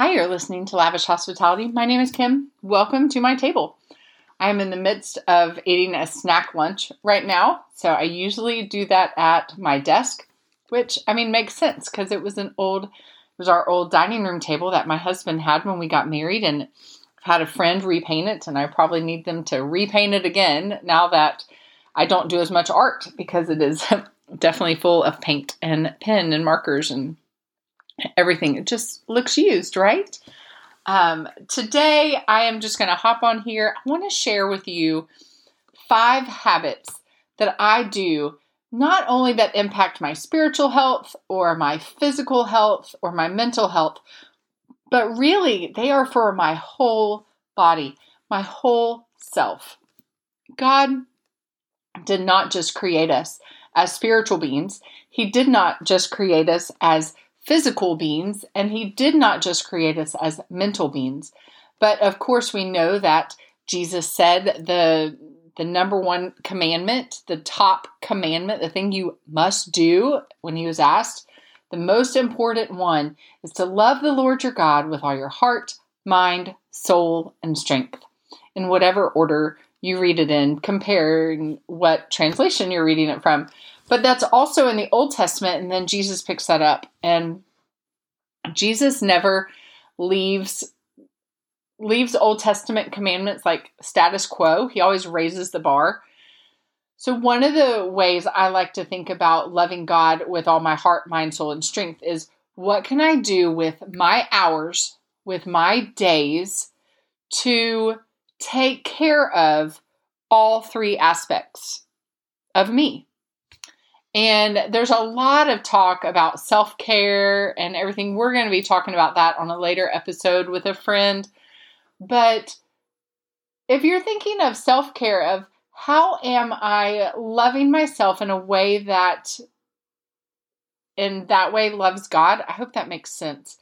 Hi, you're listening to Lavish Hospitality. My name is Kim. Welcome to my table. I am in the midst of eating a snack lunch right now, so I usually do that at my desk, which I mean makes sense because it was an old, it was our old dining room table that my husband had when we got married, and I've had a friend repaint it, and I probably need them to repaint it again now that I don't do as much art because it is definitely full of paint and pen and markers and everything. It just looks used, right? Um, today, I am just going to hop on here. I want to share with you five habits that I do not only that impact my spiritual health or my physical health or my mental health, but really they are for my whole body, my whole self. God did not just create us as spiritual beings, He did not just create us as physical beings, and He did not just create us as mental beings. But of course, we know that Jesus said the the number one commandment, the top commandment, the thing you must do when he was asked, the most important one is to love the Lord your God with all your heart, mind, soul, and strength, in whatever order you read it in, comparing what translation you're reading it from. But that's also in the Old Testament, and then Jesus picks that up. And Jesus never leaves leaves Old Testament commandments like status quo. He always raises the bar. So one of the ways I like to think about loving God with all my heart, mind, soul, and strength is what can I do with my hours, with my days to take care of all three aspects of me? And there's a lot of talk about self care and everything. We're going to be talking about that on a later episode with a friend. But if you're thinking of self care, of how am I loving myself in a way that, in that way, loves God, I hope that makes sense.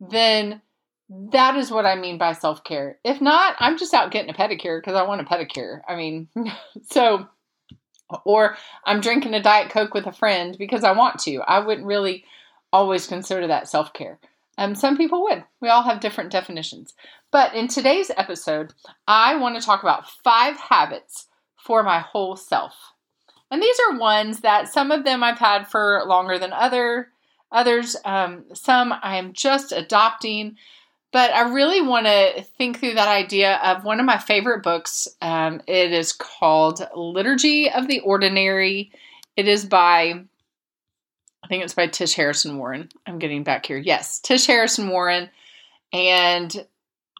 Then that is what I mean by self care. If not, I'm just out getting a pedicure because I want a pedicure. I mean, so or I'm drinking a Diet Coke with a friend because I want to. I wouldn't really always consider that self care. Um, some people would. We all have different definitions. But in today's episode, I want to talk about five habits for my whole self. And these are ones that some of them I've had for longer than other others. Um, some I am just adopting. But I really want to think through that idea of one of my favorite books. Um, it is called Liturgy of the Ordinary. It is by, I think it's by Tish Harrison Warren. I'm getting back here. Yes, Tish Harrison Warren. And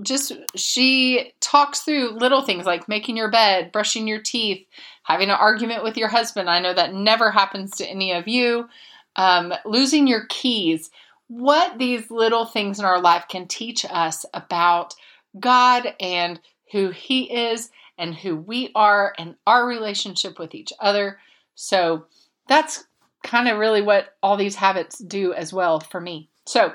just she talks through little things like making your bed, brushing your teeth, having an argument with your husband. I know that never happens to any of you. Um, losing your keys what these little things in our life can teach us about God and who He is and who we are and our relationship with each other. So that's kind of really what all these habits do as well for me. So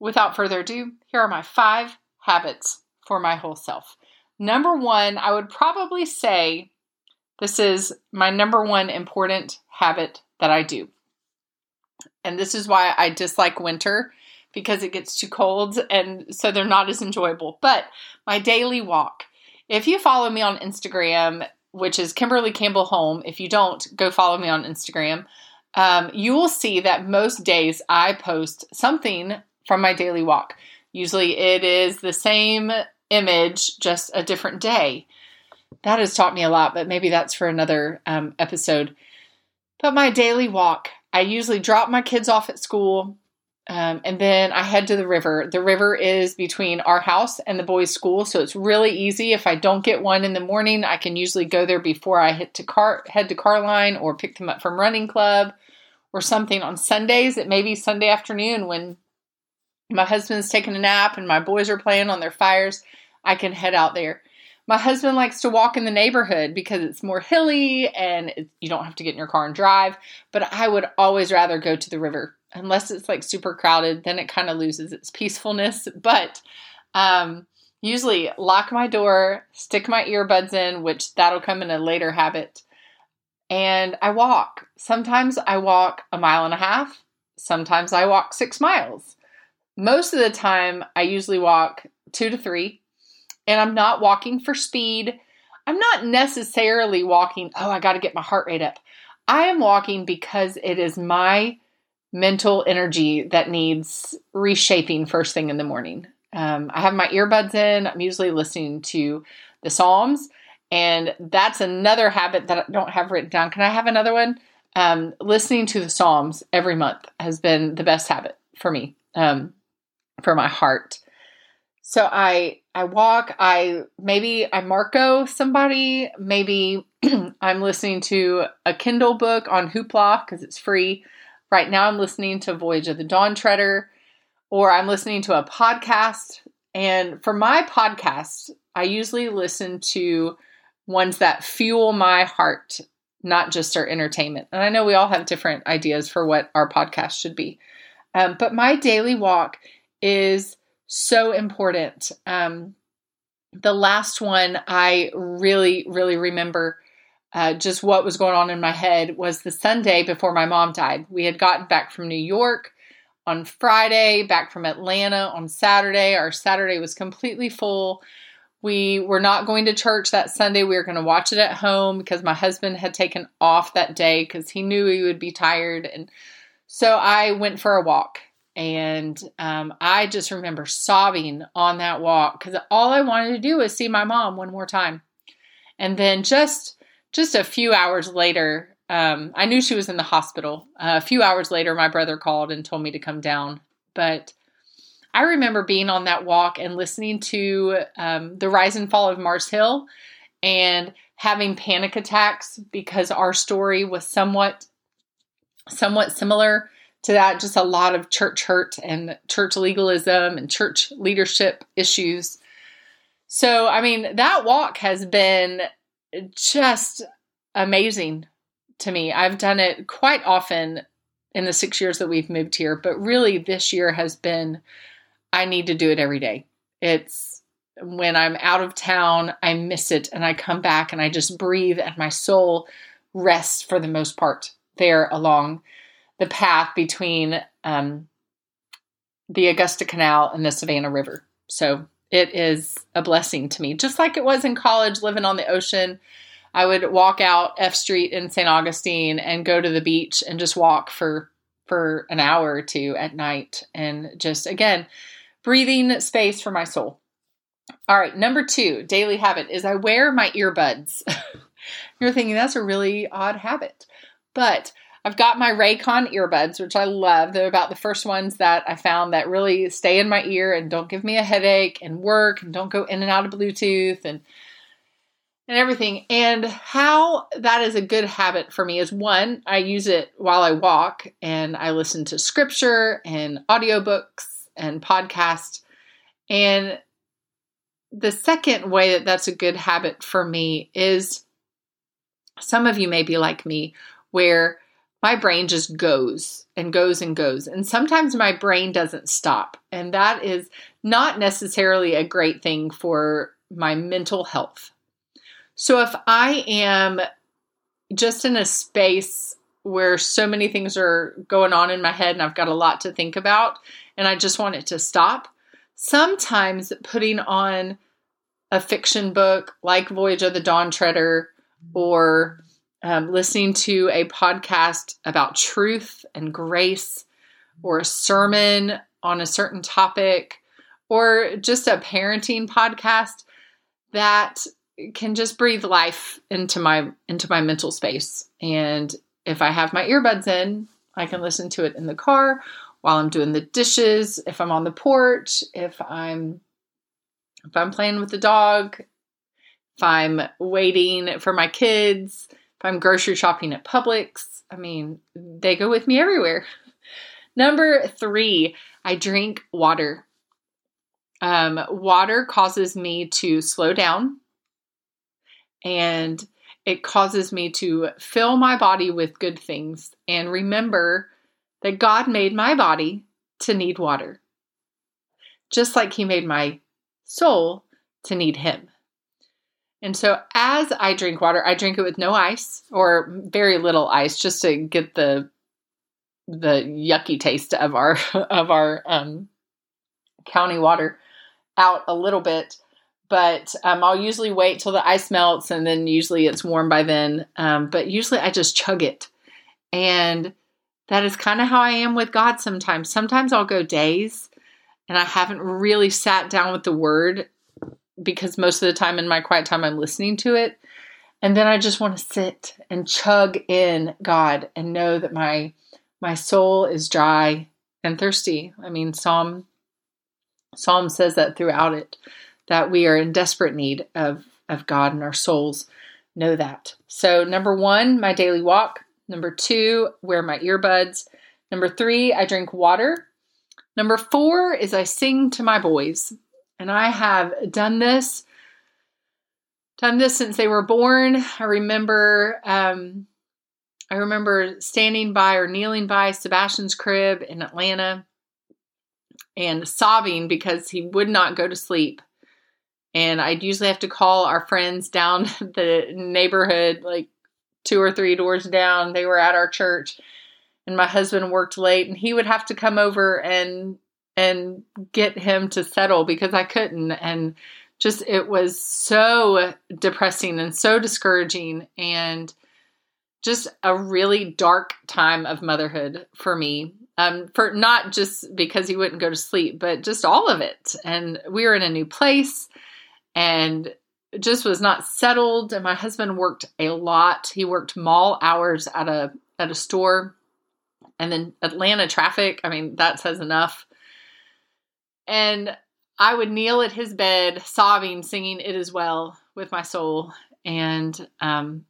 without further ado, here are my five habits for my whole self. Number one, I would probably say this is my number one important habit that I do. And this is why I dislike winter because it gets too cold and so they're not as enjoyable. But my daily walk. If you follow me on Instagram, which is Kimberly Campbell Home, if you don't, go follow me on Instagram. Um, you will see that most days I post something from my daily walk. Usually it is the same image, just a different day. That has taught me a lot, but maybe that's for another um, episode. But my daily walk, I usually drop my kids off at school um, and then I head to the river. The river is between our house and the boys' school, so it's really easy. If I don't get one in the morning, I can usually go there before I hit to car head to Carline or pick them up from running club or something on Sundays. It may be Sunday afternoon when my husband's taking a nap and my boys are playing on their fires. I can head out there. My husband likes to walk in the neighborhood because it's more hilly and it, you don't have to get in your car and drive. But I would always rather go to the river unless it's like super crowded. Then it kind of loses its peacefulness. But um, usually lock my door, stick my earbuds in, which that'll come in a later habit. And I walk. Sometimes I walk a mile and a half. Sometimes I walk six miles. most of the time, I usually walk two to three, and I'm not walking for speed. I'm not necessarily walking, oh, I got to get my heart rate up. I am walking because it is my mental energy that needs reshaping first thing in the morning. Um, I have my earbuds in. I'm usually listening to the Psalms, and that's another habit that I don't have written down. Can I have another one? Um, listening to the Psalms every month has been the best habit for me, um, for my heart. So I I walk. I maybe I Marco somebody. Maybe I'm listening to a Kindle book on Hoopla because it's free. Right now, I'm listening to Voyage of the Dawn Treader, or I'm listening to a podcast. And for my podcast, I usually listen to ones that fuel my heart, not just our entertainment. And I know we all have different ideas for what our podcast should be. Um, but my daily walk is so important. Um, the last one I really, really remember uh, just what was going on in my head was the Sunday before my mom died. We had gotten back from New York on Friday, back from Atlanta on Saturday. Our Saturday was completely full. We were not going to church that Sunday. We were going to watch it at home because my husband had taken off that day because he knew he would be tired. And so I went for a walk and um, I just remember sobbing on that walk because all I wanted to do was see my mom one more time. And then just just a few hours later, um, I knew she was in the hospital. Uh, a few hours later, my brother called and told me to come down. But I remember being on that walk and listening to um, the rise and fall of Mars Hill and having panic attacks because our story was somewhat somewhat similar to that, just a lot of church hurt and church legalism and church leadership issues. So, I mean, that walk has been just amazing to me. I've done it quite often in the six years that we've moved here, but really this year has been, I need to do it every day. It's when I'm out of town, I miss it and I come back and I just breathe and my soul rests for the most part there along the path between um, the Augusta Canal and the Savannah River. So it is a blessing to me. Just like it was in college living on the ocean, I would walk out F Street in St. Augustine and go to the beach and just walk for for an hour or two at night and just again breathing space for my soul. All right, number 2, daily habit is I wear my earbuds. You're thinking that's a really odd habit. But I've got my Raycon earbuds, which I love. They're about the first ones that I found that really stay in my ear and don't give me a headache and work and don't go in and out of Bluetooth and and everything. And how that is a good habit for me is one, I use it while I walk and I listen to scripture and audiobooks and podcasts. And the second way that that's a good habit for me is some of you may be like me where my brain just goes and goes and goes. And sometimes my brain doesn't stop. And that is not necessarily a great thing for my mental health. So if I am just in a space where so many things are going on in my head and I've got a lot to think about and I just want it to stop, sometimes putting on a fiction book like Voyage of the Dawn Treader or um, listening to a podcast about truth and grace, or a sermon on a certain topic, or just a parenting podcast that can just breathe life into my into my mental space. And if I have my earbuds in, I can listen to it in the car while I'm doing the dishes, if I'm on the porch, if I'm if I'm playing with the dog, if I'm waiting for my kids, if I'm grocery shopping at Publix, I mean, they go with me everywhere. Number three, I drink water. Um, water causes me to slow down and it causes me to fill my body with good things and remember that God made my body to need water, just like He made my soul to need Him. And so as I drink water, I drink it with no ice or very little ice just to get the the yucky taste of our of our um county water out a little bit. But um, I'll usually wait till the ice melts and then usually it's warm by then. Um, but usually I just chug it. And that is kind of how I am with God sometimes. Sometimes I'll go days and I haven't really sat down with the word because most of the time in my quiet time I'm listening to it. And then I just want to sit and chug in God and know that my my soul is dry and thirsty. I mean, Psalm Psalm says that throughout it that we are in desperate need of of God and our souls know that. So number 1, my daily walk. Number 2, wear my earbuds. Number 3, I drink water. Number 4 is I sing to my boys. And I have done this done this since they were born. I remember um, I remember standing by or kneeling by Sebastian's crib in Atlanta and sobbing because he would not go to sleep. And I'd usually have to call our friends down the neighborhood, like two or three doors down. They were at our church, and my husband worked late, and he would have to come over and and get him to settle because I couldn't. And just it was so depressing and so discouraging and just a really dark time of motherhood for me. Um, for not just because he wouldn't go to sleep, but just all of it. And we were in a new place and just was not settled. And my husband worked a lot. He worked mall hours at a at a store. And then Atlanta traffic, I mean, that says enough. And I would kneel at his bed, sobbing, singing "It Is Well" with my soul. And um,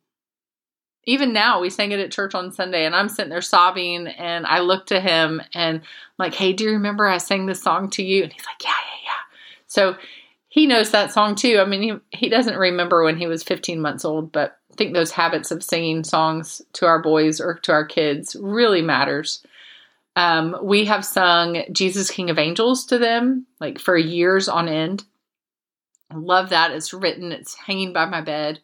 even now, we sang it at church on Sunday, and I'm sitting there sobbing. And I look to him and I'm like, "Hey, do you remember I sang this song to you?" And he's like, "Yeah, yeah, yeah." So he knows that song too. I mean, he he doesn't remember when he was 15 months old, but I think those habits of singing songs to our boys or to our kids really matters. Um, we have sung Jesus King of Angels to them like for years on end. I love that. It's written, it's hanging by my bed.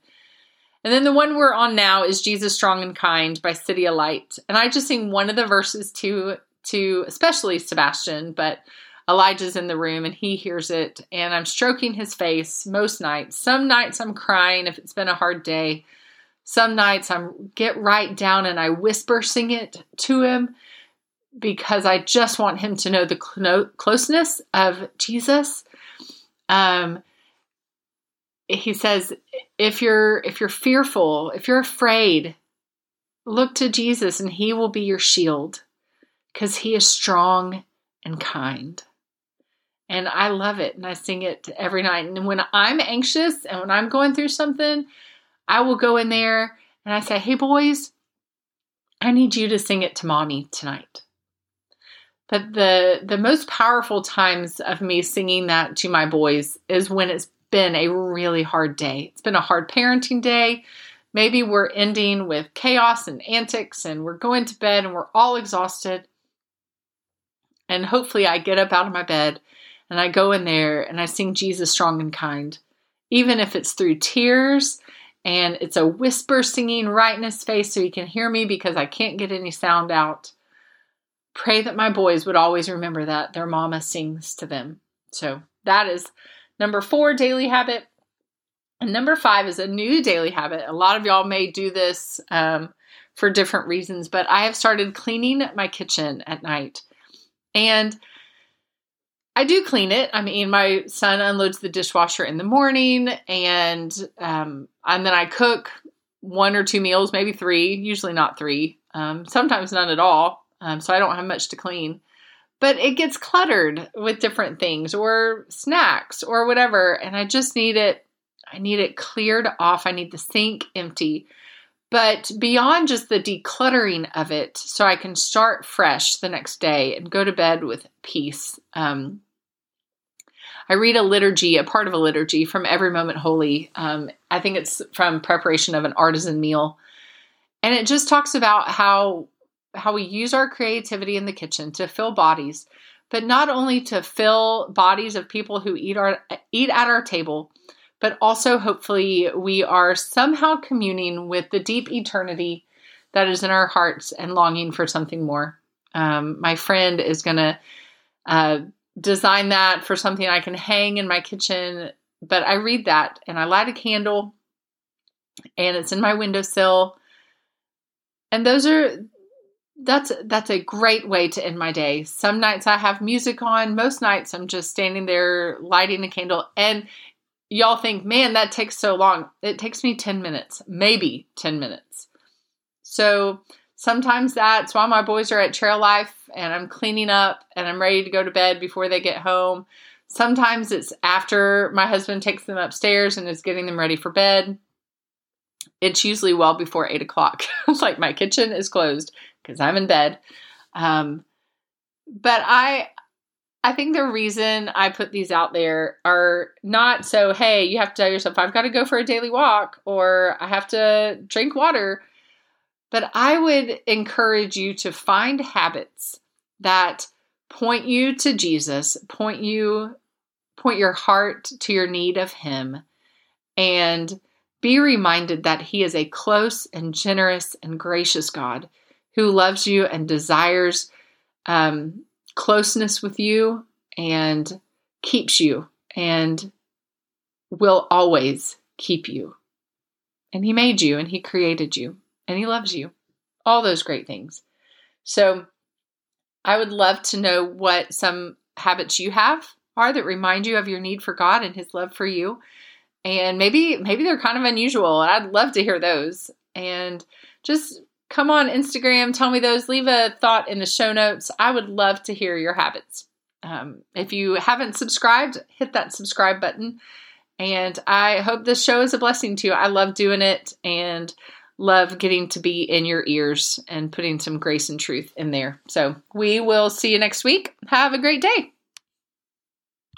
And then the one we're on now is Jesus Strong and Kind by CityAlight. And I just sing one of the verses to to especially Sebastian, but Elijah's in the room and he hears it and I'm stroking his face most nights. Some nights I'm crying if it's been a hard day. Some nights I'm get right down and I whisper sing it to him because I just want him to know the clo- closeness of Jesus. Um, he says, if you're if you're fearful, if you're afraid, look to Jesus, and He will be your shield, because He is strong and kind. And I love it, and I sing it every night. And when I'm anxious and when I'm going through something, I will go in there and I say, "Hey, boys." I need you to sing it to mommy tonight. But the the most powerful times of me singing that to my boys is when it's been a really hard day. It's been a hard parenting day. Maybe we're ending with chaos and antics and we're going to bed and we're all exhausted. And hopefully I get up out of my bed and I go in there and I sing Jesus strong and kind. Even if it's through tears and it's a whisper singing right in his face so he can hear me because I can't get any sound out pray that my boys would always remember that their mama sings to them. So that is number four daily habit. And number five is a new daily habit. A lot of y'all may do this um, for different reasons, but I have started cleaning my kitchen at night. And I do clean it. I mean, my son unloads the dishwasher in the morning, and um, and then I cook one or two meals, maybe three. Usually not three. Um, sometimes none at all um, so I don't have much to clean. But it gets cluttered with different things or snacks or whatever, and I just need it. I need it cleared off. I need the sink empty. But beyond just the decluttering of it, so I can start fresh the next day and go to bed with peace. Um, I read a liturgy, a part of a liturgy from Every Moment Holy. Um, I think it's from preparation of an artisan meal. And it just talks about how how we use our creativity in the kitchen to fill bodies, but not only to fill bodies of people who eat our eat at our table, but also hopefully we are somehow communing with the deep eternity that is in our hearts and longing for something more. Um, my friend is going to uh, design that for something I can hang in my kitchen, but I read that and I light a candle and it's in my windowsill. And those are that's that's a great way to end my day. Some nights I have music on, most nights I'm just standing there lighting a candle and y'all think, "Man, that takes so long." It takes me 10 minutes, maybe 10 minutes. So, sometimes that's while my boys are at Trail Life and I'm cleaning up and I'm ready to go to bed before they get home. Sometimes it's after my husband takes them upstairs and is getting them ready for bed. It's usually well before eight o'clock. like my kitchen is closed because I'm in bed. Um, but I, I think the reason I put these out there are not so, hey, you have to tell yourself, I've got to go for a daily walk or I have to drink water. But I would encourage you to find habits that point you to Jesus, point you point your heart to your need of him and be reminded that he is a close and generous and gracious God who loves you and desires um, closeness with you and keeps you and will always keep you. And he made you and he created you and He loves you. All those great things. So I would love to know what some habits you have are that remind you of your need for God and His love for you. And maybe maybe they're kind of unusual, and I'd love to hear those. And just come on Instagram, tell me those. Leave a thought in the show notes. I would love to hear your habits. Um, if you haven't subscribed, hit that subscribe button. And I hope this show is a blessing to you. I love doing it, and love getting to be in your ears and putting some grace and truth in there. So we will see you next week. Have a great day.